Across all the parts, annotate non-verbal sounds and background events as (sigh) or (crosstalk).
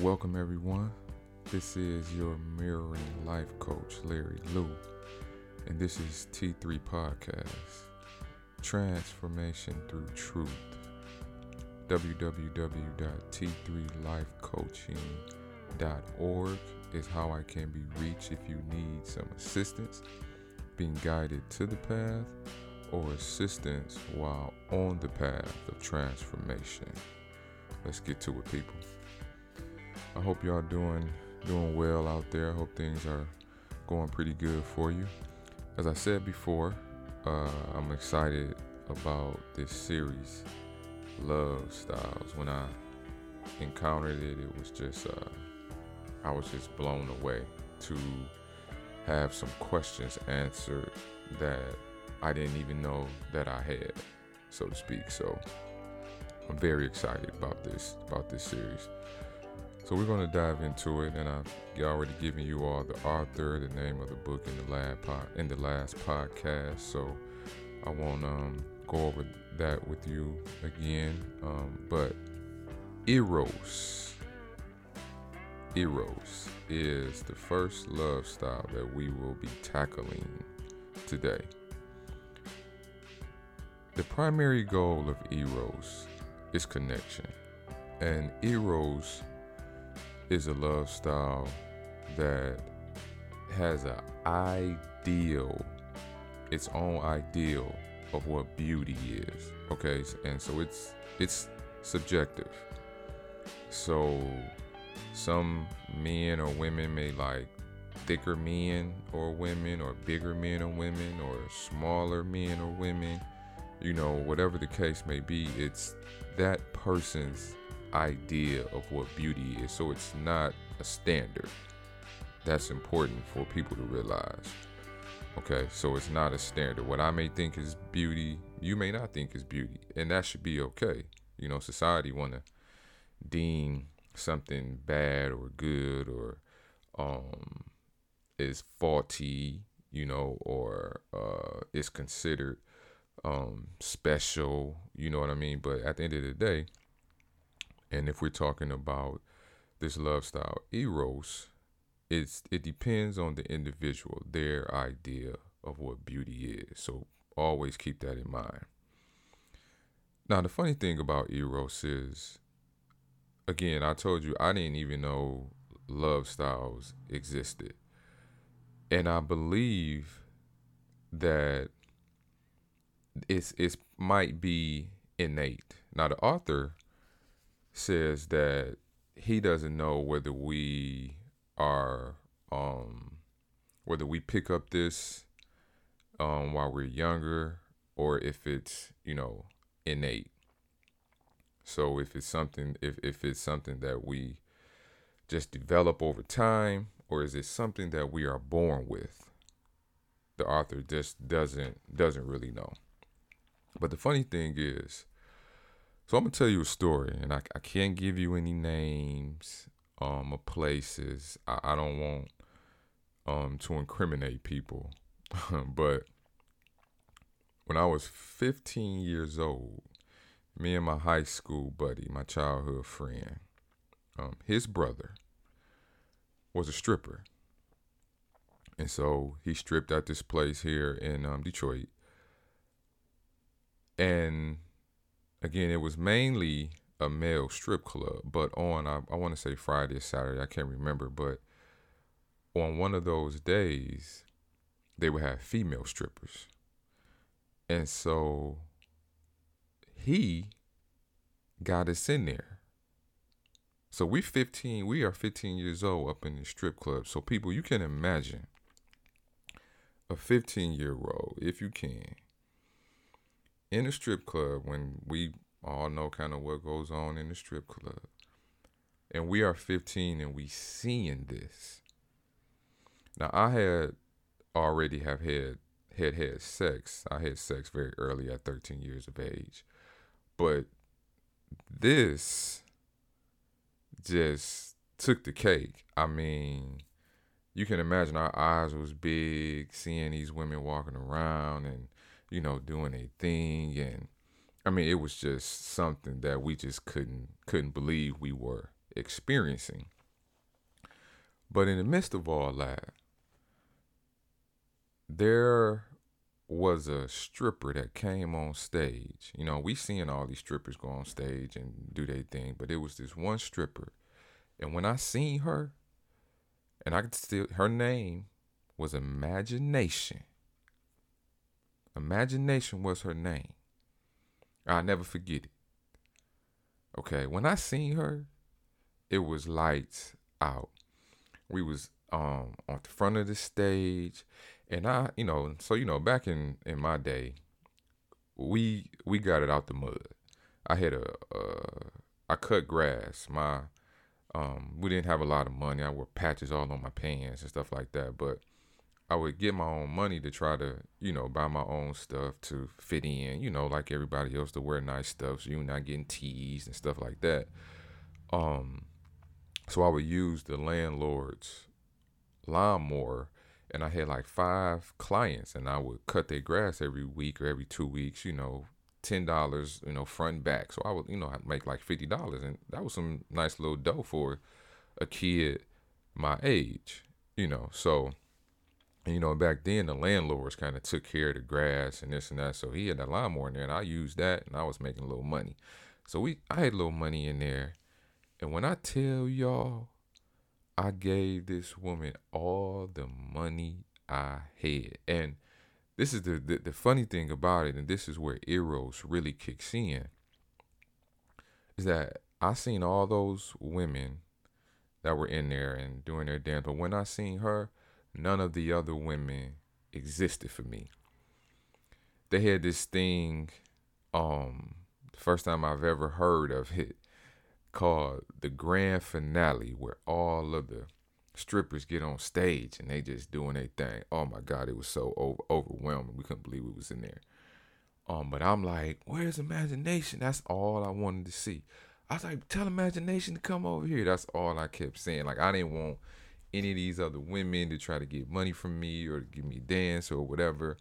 Welcome, everyone. This is your mirroring life coach, Larry Lou, and this is T3 Podcast Transformation Through Truth. www.t3lifecoaching.org is how I can be reached if you need some assistance being guided to the path or assistance while on the path of transformation. Let's get to it, people. I hope y'all doing doing well out there. I hope things are going pretty good for you. As I said before, uh, I'm excited about this series, Love Styles. When I encountered it, it was just uh, I was just blown away to have some questions answered that I didn't even know that I had, so to speak. So I'm very excited about this about this series. So we're going to dive into it, and I've already given you all the author, the name of the book in the last pod, in the last podcast. So I won't um, go over that with you again. Um, but Eros, Eros is the first love style that we will be tackling today. The primary goal of Eros is connection, and Eros is a love style that has an ideal, its own ideal of what beauty is. Okay, and so it's it's subjective. So some men or women may like thicker men or women or bigger men or women or smaller men or women you know whatever the case may be it's that person's idea of what beauty is. So it's not a standard. That's important for people to realize. Okay, so it's not a standard. What I may think is beauty, you may not think is beauty, and that should be okay. You know, society want to deem something bad or good or um is faulty, you know, or uh is considered um special, you know what I mean? But at the end of the day, and if we're talking about this love style, eros, it's it depends on the individual, their idea of what beauty is. So always keep that in mind. Now the funny thing about eros is, again, I told you I didn't even know love styles existed, and I believe that it's it might be innate. Now the author says that he doesn't know whether we are um whether we pick up this um while we're younger or if it's you know innate. So if it's something if, if it's something that we just develop over time or is it something that we are born with the author just doesn't doesn't really know. But the funny thing is so I'm gonna tell you a story, and I, I can't give you any names um of places. I, I don't want um to incriminate people, (laughs) but when I was 15 years old, me and my high school buddy, my childhood friend, um, his brother was a stripper. And so he stripped at this place here in um, Detroit. And again, it was mainly a male strip club, but on I, I want to say Friday or Saturday, I can't remember, but on one of those days, they would have female strippers. And so he got us in there. So we 15, we are 15 years old up in the strip club. So people, you can imagine a 15 year old, if you can, in a strip club when we all know kind of what goes on in the strip club. And we are 15 and we seeing this. Now I had already have had had had sex. I had sex very early at 13 years of age. But this just took the cake. I mean, you can imagine our eyes was big seeing these women walking around and you know, doing a thing and I mean, it was just something that we just couldn't couldn't believe we were experiencing. But in the midst of all that, there was a stripper that came on stage. You know, we seeing all these strippers go on stage and do their thing, but it was this one stripper. And when I seen her, and I could still her name was Imagination. Imagination was her name. I'll never forget it. Okay, when I seen her, it was lights out. We was um on the front of the stage and I, you know, so you know, back in in my day, we we got it out the mud. I had a uh, I cut grass. My um, we didn't have a lot of money. I wore patches all on my pants and stuff like that. But I would get my own money to try to, you know, buy my own stuff to fit in, you know, like everybody else to wear nice stuff so you're not getting teased and stuff like that. Um, so I would use the landlord's lawnmower and I had like five clients, and I would cut their grass every week or every two weeks. You know, ten dollars, you know, front and back. So I would, you know, make like fifty dollars, and that was some nice little dough for a kid my age. You know, so you know back then the landlords kind of took care of the grass and this and that. So he had a lawnmower in there, and I used that, and I was making a little money. So we, I had a little money in there, and when I tell y'all I gave this woman all the money I had. And this is the, the, the funny thing about it, and this is where Eros really kicks in, is that I seen all those women that were in there and doing their dance, but when I seen her, none of the other women existed for me. They had this thing, um, the first time I've ever heard of it, called the grand finale where all of the strippers get on stage and they just doing their thing. Oh my God, it was so over- overwhelming. We couldn't believe it was in there. Um, but I'm like, where's imagination? That's all I wanted to see. I was like, tell imagination to come over here. That's all I kept saying. Like I didn't want any of these other women to try to get money from me or to give me a dance or whatever.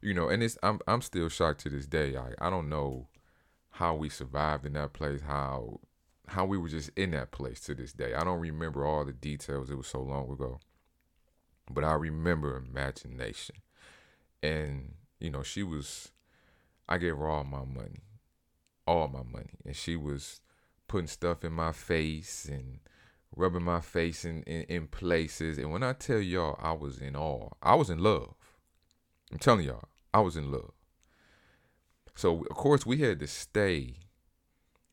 You know, and it's I'm I'm still shocked to this day. I I don't know how we survived in that place, how how we were just in that place to this day. I don't remember all the details. It was so long ago. But I remember imagination. And, you know, she was I gave her all my money. All my money. And she was putting stuff in my face and rubbing my face in, in, in places. And when I tell y'all I was in awe, I was in love. I'm telling y'all, I was in love. So of course we had to stay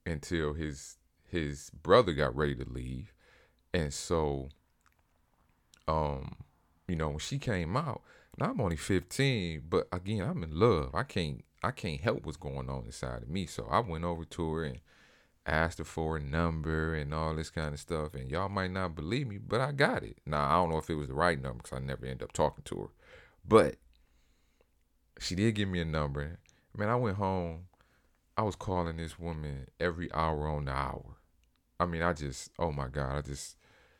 until his his brother got ready to leave. And so, um, you know, when she came out, now I'm only 15, but again, I'm in love. I can't I can't help what's going on inside of me. So I went over to her and asked her for a number and all this kind of stuff. And y'all might not believe me, but I got it. Now I don't know if it was the right number because I never ended up talking to her. But she did give me a number. Man, I went home. I was calling this woman every hour on the hour. I mean, I just, oh my God, I just,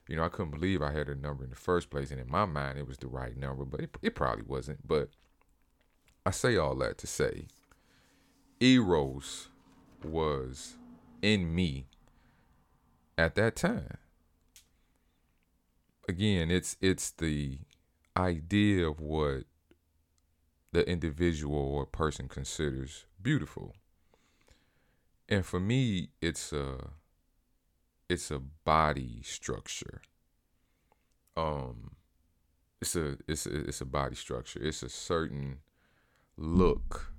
you know, I couldn't believe I had a number in the first place. And in my mind, it was the right number, but it, it probably wasn't. But I say all that to say, Eros was in me at that time. Again, it's it's the idea of what the individual or person considers beautiful. And for me, it's a it's a body structure. Um, it's a it's a it's a body structure. It's a certain look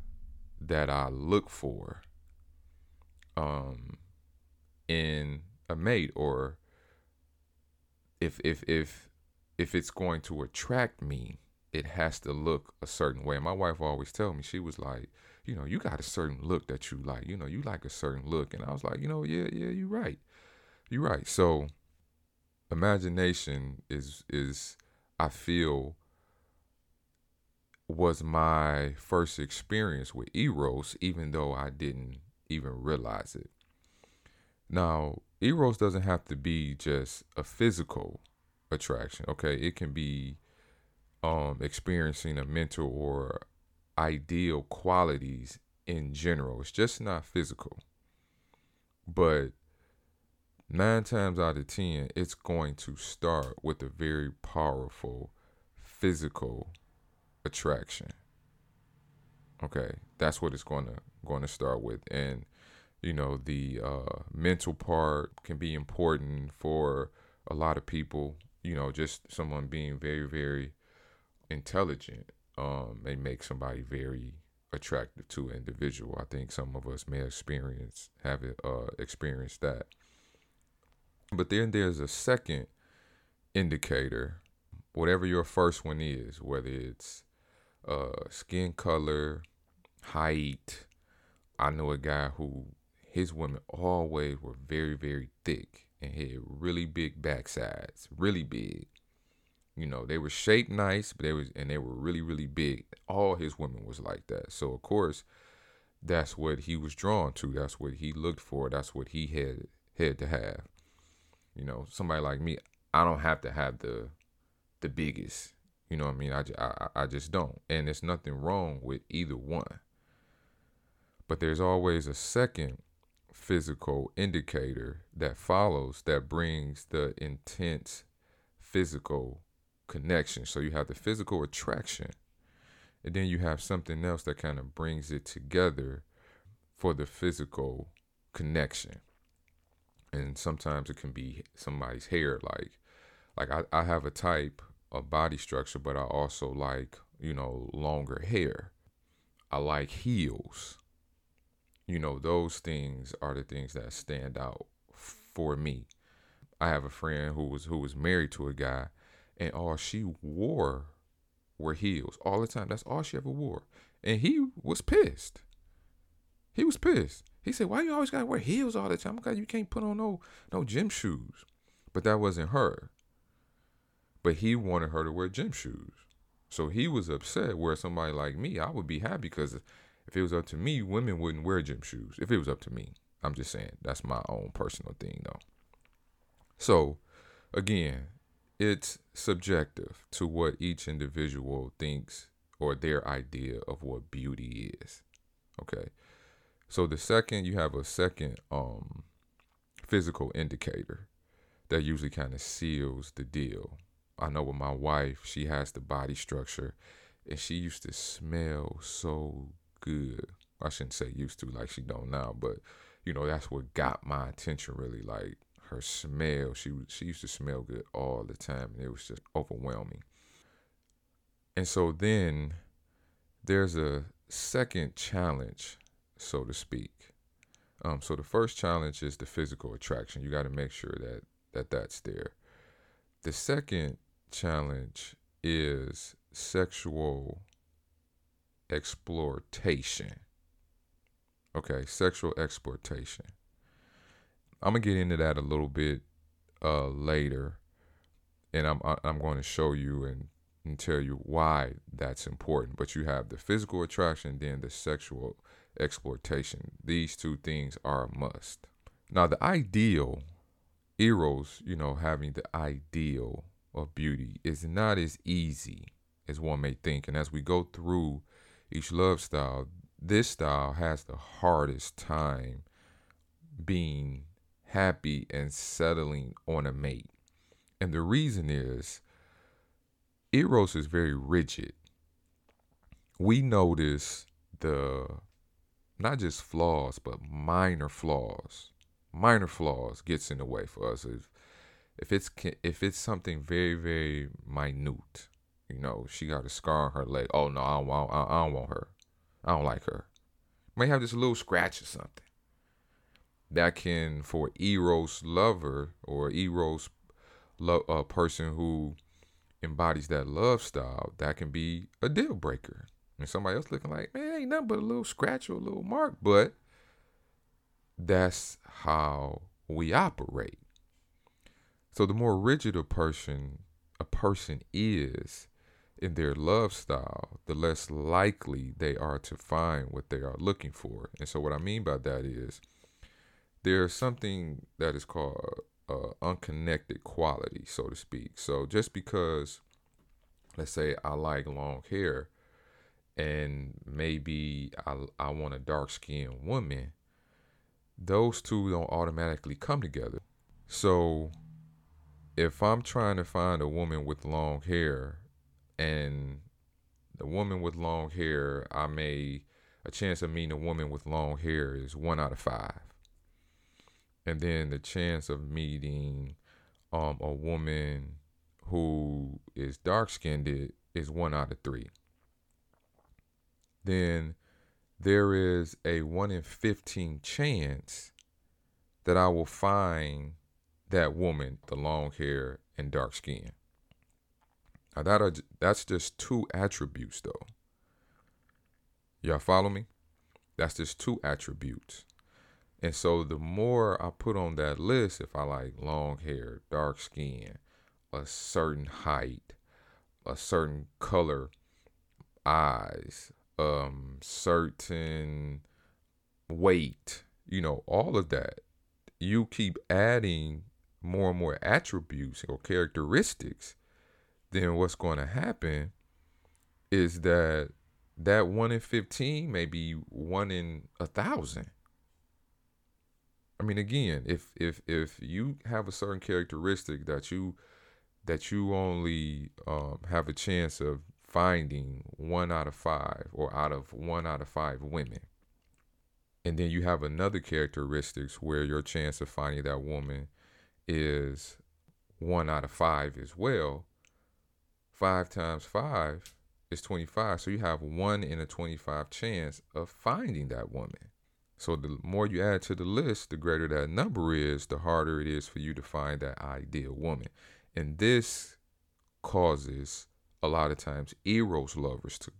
that I look for um in a mate or if if if if it's going to attract me it has to look a certain way. My wife always tell me she was like you know you got a certain look that you like. You know you like a certain look. And i was like you know yeah yeah you're right. You're right. So imagination is is I feel was my first experience with Eros, even though I didn't even realize it. Now, Eros doesn't have to be just a physical attraction. Okay, it can be um, experiencing a mental or ideal qualities in general. It's just not physical. But nine times out of ten, it's going to start with a very powerful physical attraction. Okay, that's what it's going to going to start with, and you know the uh, mental part can be important for a lot of people. You know, just someone being very very intelligent um, may make somebody very attractive to an individual. I think some of us may experience have it, uh, experienced that. But then there's a second indicator, whatever your first one is, whether it's uh, skin color, height. I know a guy who his women always were very, very thick and had really big backsides, really big. You know, they were shaped nice, but they was and they were really, really big. All his women was like that. So of course, that's what he was drawn to. That's what he looked for. That's what he had had to have. You know, somebody like me, I don't have to have the the biggest. You know what I mean? I, I, I just don't. And there's nothing wrong with either one. But there's always a second physical indicator that follows that brings the intense physical connection. So you have the physical attraction, and then you have something else that kind of brings it together for the physical connection. And sometimes it can be somebody's hair. Like, like I, I have a type of body structure, but I also like, you know, longer hair. I like heels. You know, those things are the things that stand out for me. I have a friend who was who was married to a guy and all she wore were heels all the time. That's all she ever wore. And he was pissed. He was pissed. He said, "Why you always gotta wear heels all the time? God, you can't put on no no gym shoes." But that wasn't her. But he wanted her to wear gym shoes. So he was upset. Where somebody like me, I would be happy because if it was up to me, women wouldn't wear gym shoes. If it was up to me, I'm just saying that's my own personal thing, though. So, again, it's subjective to what each individual thinks or their idea of what beauty is. Okay. So the second you have a second um physical indicator that usually kind of seals the deal. I know with my wife, she has the body structure and she used to smell so good. I shouldn't say used to like she don't now, but you know, that's what got my attention really like her smell. She she used to smell good all the time, and it was just overwhelming. And so then there's a second challenge, so to speak. Um, so the first challenge is the physical attraction. You got to make sure that that that's there. The second challenge is sexual exploitation. Okay, sexual exploitation. I'm gonna get into that a little bit uh, later, and I'm I'm going to show you and, and tell you why that's important. But you have the physical attraction, then the sexual exploitation. These two things are a must. Now, the ideal, eros, you know, having the ideal of beauty is not as easy as one may think. And as we go through each love style, this style has the hardest time being happy and settling on a mate. And the reason is Eros is very rigid. We notice the not just flaws, but minor flaws. Minor flaws gets in the way for us. If if it's if it's something very very minute, you know, she got a scar on her leg. Oh no, I don't want I don't want her. I don't like her. May have this little scratch or something that can for eros lover or eros lo- uh, person who embodies that love style that can be a deal breaker and somebody else looking like man ain't nothing but a little scratch or a little mark but that's how we operate so the more rigid a person a person is in their love style the less likely they are to find what they are looking for and so what i mean by that is there's something that is called uh, unconnected quality, so to speak. So just because, let's say, I like long hair, and maybe I I want a dark skinned woman, those two don't automatically come together. So if I'm trying to find a woman with long hair and the woman with long hair, I may a chance of meeting a woman with long hair is one out of five. And then the chance of meeting um, a woman who is dark skinned is one out of three. Then there is a one in 15 chance that I will find that woman, the long hair and dark skin. Now that are, that's just two attributes though. Y'all follow me? That's just two attributes. And so the more I put on that list, if I like long hair, dark skin, a certain height, a certain color eyes, um, certain weight, you know, all of that. You keep adding more and more attributes or characteristics, then what's going to happen is that that one in 15 may be one in a thousand. I mean, again, if if if you have a certain characteristic that you that you only um, have a chance of finding one out of five or out of one out of five women, and then you have another characteristics where your chance of finding that woman is one out of five as well. Five times five is 25. So you have one in a 25 chance of finding that woman. So the more you add to the list, the greater that number is, the harder it is for you to find that ideal woman. And this causes a lot of times Eros lovers to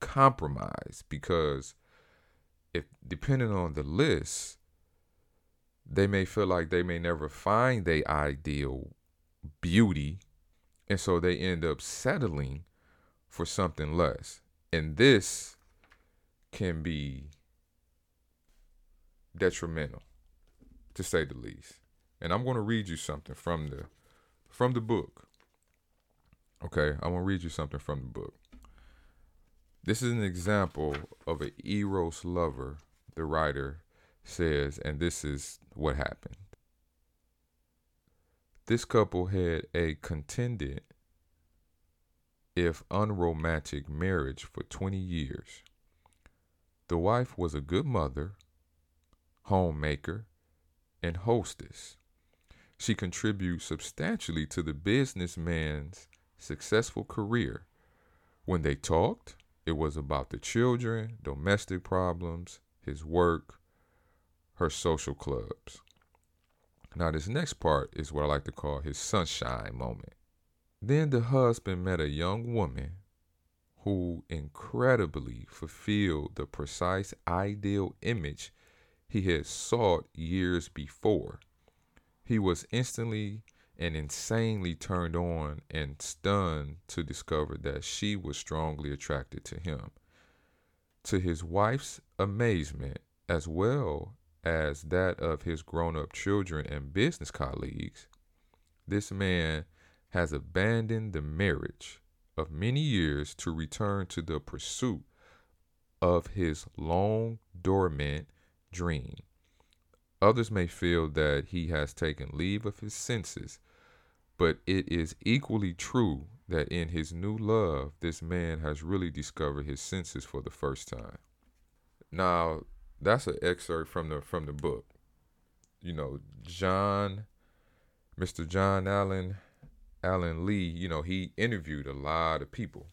compromise because if depending on the list, they may feel like they may never find their ideal beauty. And so they end up settling for something less. And this can be detrimental, to say the least. And I'm going to read you something from the from the book. Okay, I'm going to read you something from the book. This is an example of an Eros lover, the writer says, and this is what happened. This couple had a contended, if unromantic, marriage for 20 years. The wife was a good mother, homemaker, and hostess. She contributes substantially to the businessman's successful career. When they talked, it was about the children, domestic problems, his work, her social clubs. Now, this next part is what I like to call his sunshine moment. Then the husband met a young woman who incredibly fulfilled the precise ideal image he had sought years before. He was instantly and insanely turned on and stunned to discover that she was strongly attracted to him. To his wife's amazement, as well as that of his grown up children and business colleagues, this man has abandoned the marriage of many years to return to the pursuit of his long dormant dream. Others may feel that he has taken leave of his senses, but it is equally true that in his new love, this man has really discovered his senses for the first time. Now, that's an excerpt from the from the book. You know, John, Mr. John Alan, Alan Lee. You know, he interviewed a lot of people,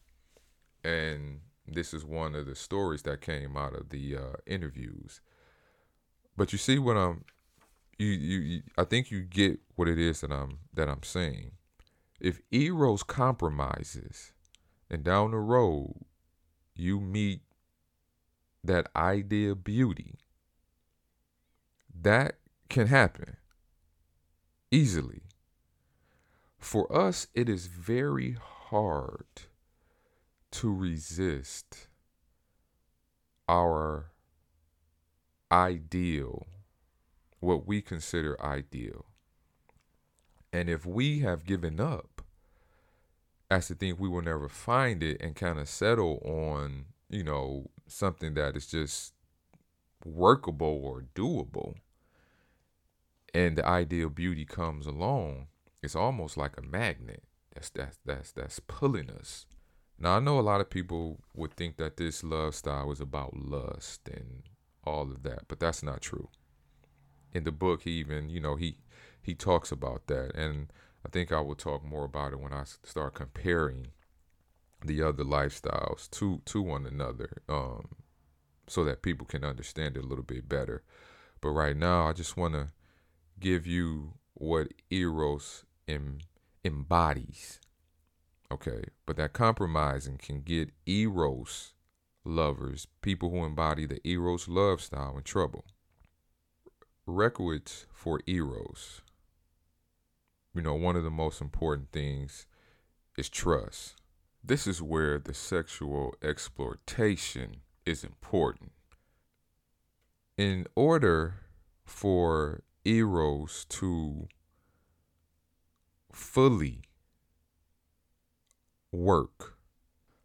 and this is one of the stories that came out of the uh, interviews. But you see what I'm, you, you you I think you get what it is that I'm that I'm saying. If Eros compromises, and down the road you meet that idea beauty, that can happen easily. For us, it is very hard to resist our ideal, what we consider ideal. And if we have given up as to think we will never find it and kind of settle on, you know, something that is just workable or doable, and the ideal beauty comes along, it's almost like a magnet. That's that's that's that's pulling us. Now I know a lot of people would think that this love style is about lust and all of that, but that's not true. In the book, he even you know he he talks about that, and I think I will talk more about it when I start comparing the other lifestyles to to one another, um, so that people can understand it a little bit better. But right now, I just want to give you what eros em, embodies. Okay, but that compromising can get eros lovers, people who embody the eros love style, in trouble. Requisites for eros. You know, one of the most important things is trust. This is where the sexual exploitation is important. In order for Eros to fully work,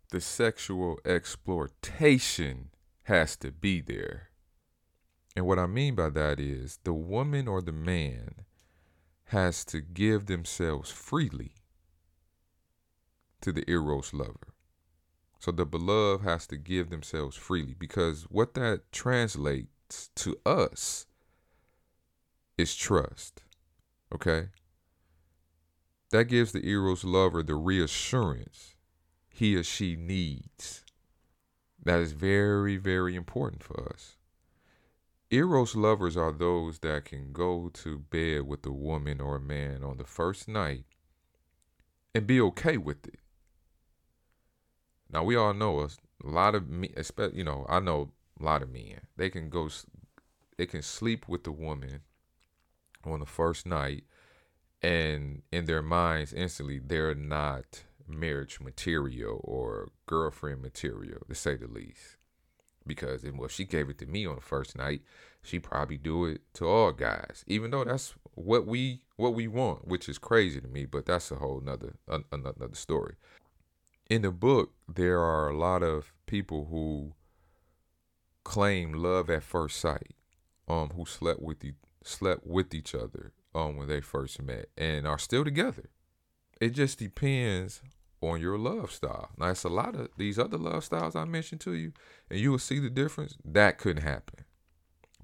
the sexual exploitation has to be there. And what I mean by that is the woman or the man has to give themselves freely to the Eros lover. So the beloved has to give themselves freely because what that translates to us is trust. Okay? That gives the Eros lover the reassurance he or she needs. That is very, very important for us. Eros lovers are those that can go to bed with a woman or a man on the first night and be okay with it. Now we all know a lot of me, especially you know, I know a lot of men. They can go, they can sleep with the woman on the first night, and in their minds instantly they're not marriage material or girlfriend material, to say the least. Because well, she gave it to me on the first night, she probably do it to all guys. Even though that's what we what we want, which is crazy to me, but that's a whole nother another story. In the book, there are a lot of people who claim love at first sight, um, who slept with slept with each other um when they first met and are still together. It just depends on your love style. Now it's a lot of these other love styles I mentioned to you, and you will see the difference. That couldn't happen.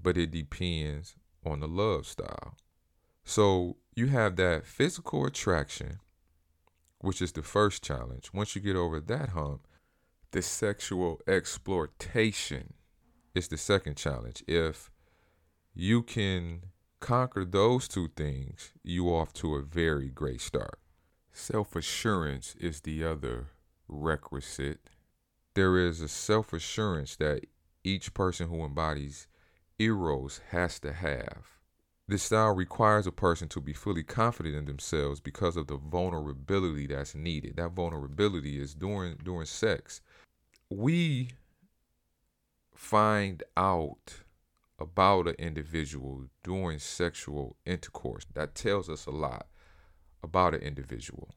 But it depends on the love style. So you have that physical attraction, which is the first challenge. Once you get over that hump, the sexual exploitation is the second challenge. If you can conquer those two things, you off to a very great start. Self assurance is the other requisite. There is a self assurance that each person who embodies Eros has to have. This style requires a person to be fully confident in themselves because of the vulnerability that's needed. That vulnerability is during during sex. We find out about an individual during sexual intercourse. That tells us a lot about an individual.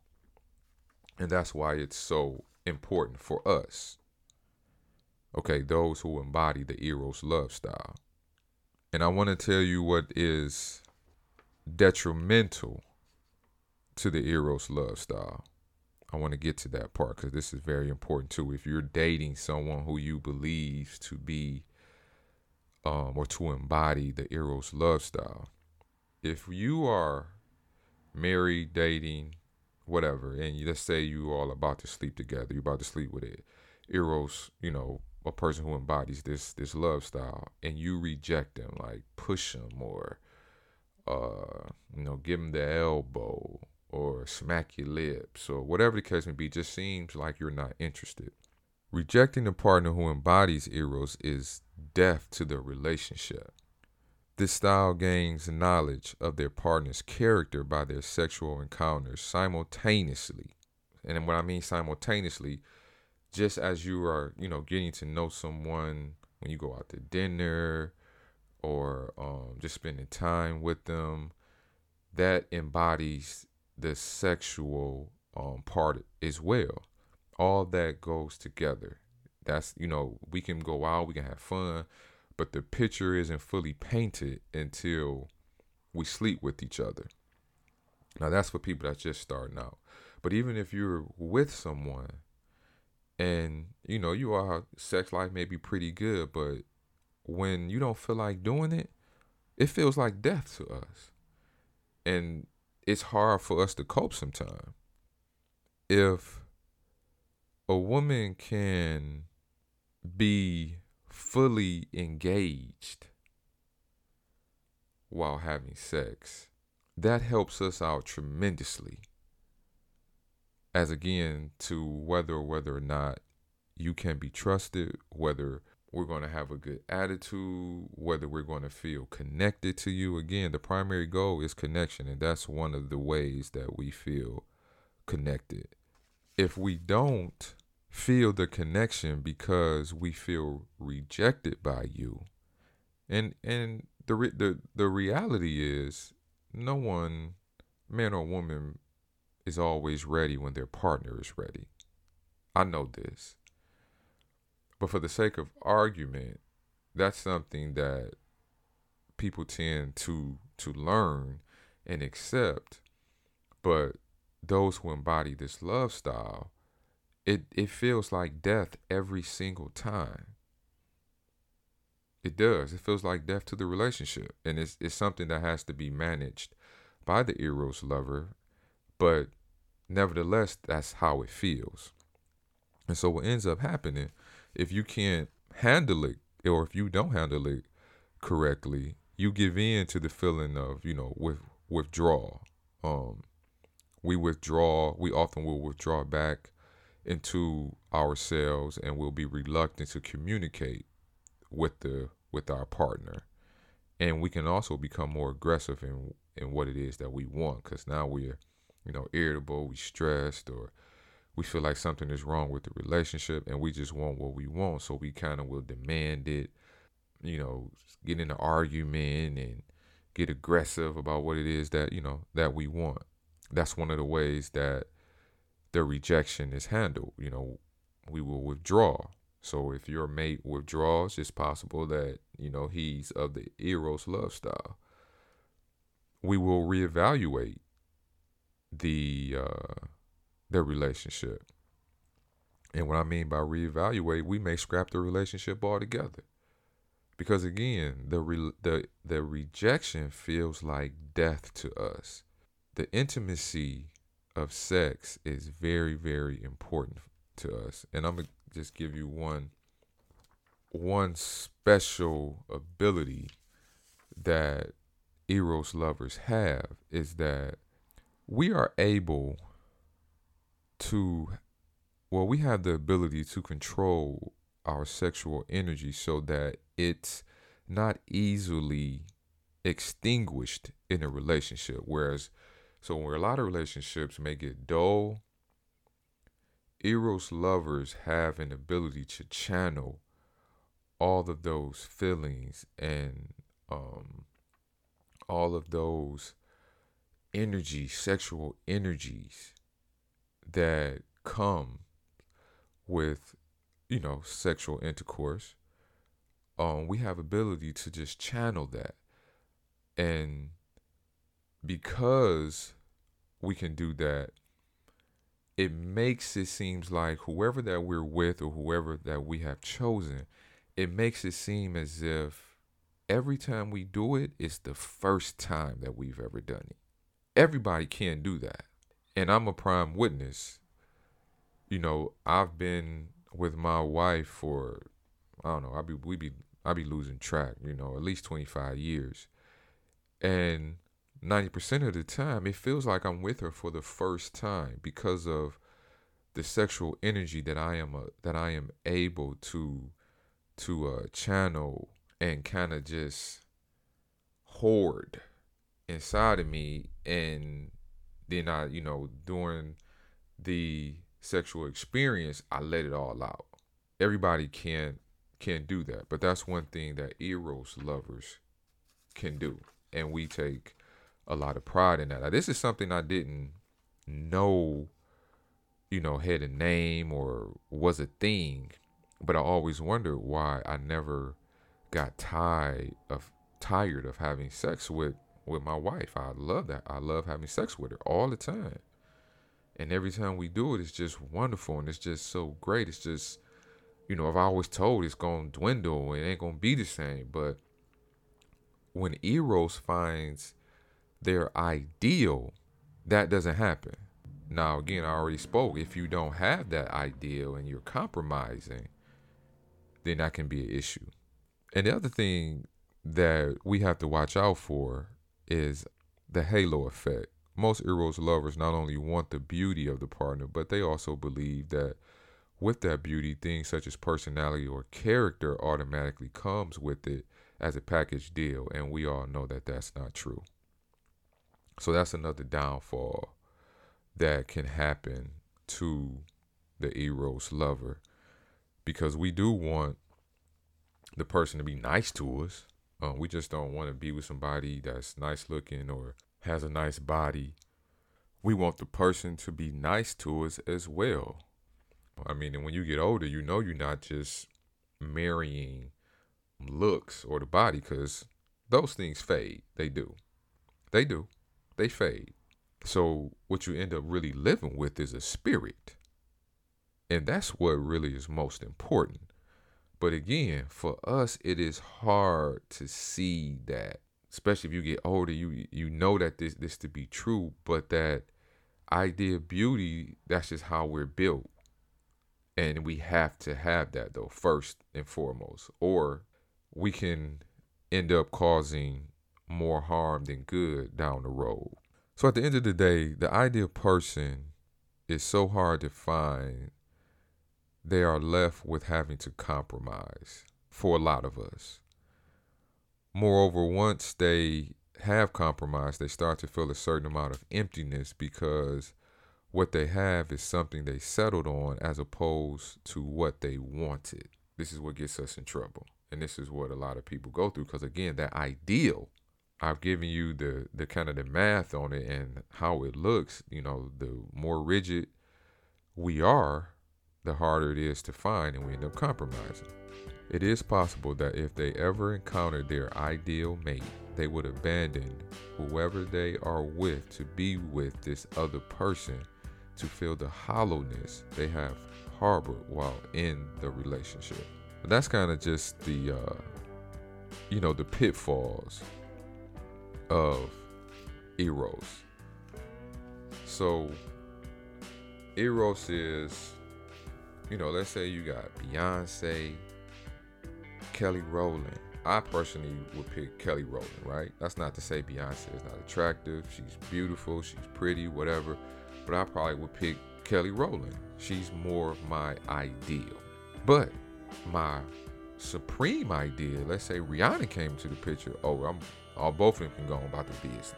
And that's why it's so important for us. Okay, those who embody the Eros love style. And I want to tell you what is detrimental to the Eros love style. I want to get to that part because this is very important too. If you're dating someone who you believe to be um, or to embody the Eros love style. If you are married, dating, whatever, and you, let's say you all about to sleep together, you're about to sleep with it, Eros, you know, a person who embodies this this love style, and you reject them, like push them or, uh, you know, give them the elbow or smack your lips or whatever the case may be, just seems like you're not interested. Rejecting a partner who embodies Eros is death to the relationship. This style gains knowledge of their partner's character by their sexual encounters simultaneously. And what I mean simultaneously, just as you are, you know, getting to know someone when you go out to dinner or um, just spending time with them, that embodies the sexual um, part as well all that goes together. That's you know, we can go out, we can have fun, but the picture isn't fully painted until we sleep with each other. Now that's for people that's just starting out. But even if you're with someone and you know you are sex life may be pretty good, but when you don't feel like doing it, it feels like death to us. And it's hard for us to cope sometimes. If a woman can be fully engaged while having sex, that helps us out tremendously. As again, to whether or whether or not you can be trusted, whether we're going to have a good attitude, whether we're going to feel connected to you. Again, the primary goal is connection, and that's one of the ways that we feel connected. If we don't feel the connection because we feel rejected by you, and and the the the reality is, no one, man or woman, is always ready when their partner is ready. I know this. But for the sake of argument, that's something that people tend to to learn and accept. But those who embody this love style, it, it feels like death every single time. It does. It feels like death to the relationship. And it's, it's something that has to be managed by the Eros lover. But nevertheless, that's how it feels. And so what ends up happening if you can't handle it or if you don't handle it correctly, you give in to the feeling of, you know, with withdrawal. Um, we withdraw, we often will withdraw back into ourselves and we'll be reluctant to communicate with the with our partner. And we can also become more aggressive in in what it is that we want because now we're, you know, irritable, we stressed or we feel like something is wrong with the relationship and we just want what we want. So we kind of will demand it, you know, get in an argument and get aggressive about what it is that, you know, that we want. That's one of the ways that the rejection is handled. You know, we will withdraw. So if your mate withdraws, it's possible that, you know, he's of the Eros love style. We will reevaluate the uh their relationship. And what I mean by reevaluate, we may scrap the relationship altogether. Because again, the re- the the rejection feels like death to us. The intimacy of sex is very very important to us. And I'm going to just give you one one special ability that eros lovers have is that we are able to well we have the ability to control our sexual energy so that it's not easily extinguished in a relationship. Whereas so where a lot of relationships may get dull eros lovers have an ability to channel all of those feelings and um, all of those energy sexual energies that come with you know sexual intercourse um we have ability to just channel that. And because we can do that it makes it seems like whoever that we're with or whoever that we have chosen it makes it seem as if every time we do it it's the first time that we've ever done it everybody can do that and I'm a prime witness. You know, I've been with my wife for I don't know, I be we be I be losing track, you know, at least 25 years. And 90% of the time it feels like I'm with her for the first time because of the sexual energy that I am a, that I am able to to uh, channel and kind of just hoard inside of me and then I, you know, during the sexual experience, I let it all out. Everybody can can do that, but that's one thing that eros lovers can do, and we take a lot of pride in that. Now, this is something I didn't know, you know, had a name or was a thing, but I always wondered why I never got tired of tired of having sex with with my wife. I love that. I love having sex with her all the time. And every time we do it, it's just wonderful and it's just so great. It's just, you know, I've always told it's gonna dwindle. It ain't gonna be the same. But when Eros finds their ideal, that doesn't happen. Now, again, I already spoke. If you don't have that ideal and you're compromising, then that can be an issue. And the other thing that we have to watch out for is the halo effect. Most Eros lovers not only want the beauty of the partner, but they also believe that with that beauty, things such as personality or character automatically comes with it as a package deal. And we all know that that's not true. So that's another downfall that can happen to the Eros lover because we do want the person to be nice to us. Um, we just don't want to be with somebody that's nice looking or has a nice body. We want the person to be nice to us as well. I mean, and when you get older, you know you're not just marrying looks or the body because those things fade. They do. They do. They fade. So what you end up really living with is a spirit. And that's what really is most important. But again, for us, it is hard to see that, especially if you get older, you you know that this this to be true, but that idea of beauty, that's just how we're built. And we have to have that though, first and foremost. Or we can end up causing more harm than good down the road. So at the end of the day, the ideal person is so hard to find they are left with having to compromise for a lot of us. Moreover, once they have compromised, they start to feel a certain amount of emptiness because what they have is something they settled on as opposed to what they wanted. This is what gets us in trouble. And this is what a lot of people go through because again, that ideal I've given you the the kind of the math on it and how it looks, you know, the more rigid we are, the harder it is to find, and we end up compromising. It is possible that if they ever encountered their ideal mate, they would abandon whoever they are with to be with this other person to feel the hollowness they have harbored while in the relationship. That's kind of just the, uh, you know, the pitfalls of Eros. So, Eros is you know, let's say you got Beyonce, Kelly Rowland. I personally would pick Kelly Rowland, right? That's not to say Beyonce is not attractive. She's beautiful, she's pretty, whatever. But I probably would pick Kelly Rowland. She's more my ideal. But my supreme ideal, let's say Rihanna came to the picture. Oh, I'm all both of them can go about the business.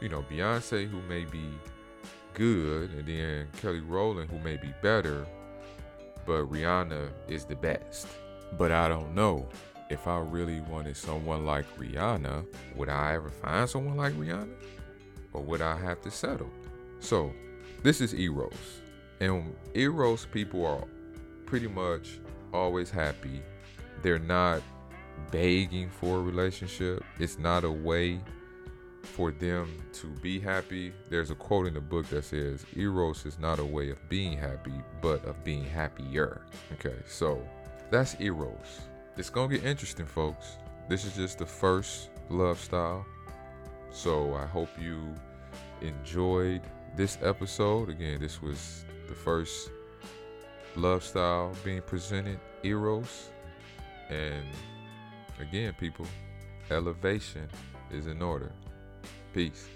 You know, Beyonce who may be good, and then Kelly Rowland who may be better, but Rihanna is the best. But I don't know if I really wanted someone like Rihanna, would I ever find someone like Rihanna? Or would I have to settle? So, this is Eros. And Eros people are pretty much always happy. They're not begging for a relationship. It's not a way for them to be happy. There's a quote in the book that says, Eros is not a way of being happy, but of being happier. Okay, so that's Eros. It's gonna get interesting, folks. This is just the first love style. So I hope you enjoyed this episode. Again, this was the first love style being presented, Eros. And again, people, elevation is in order. Peace.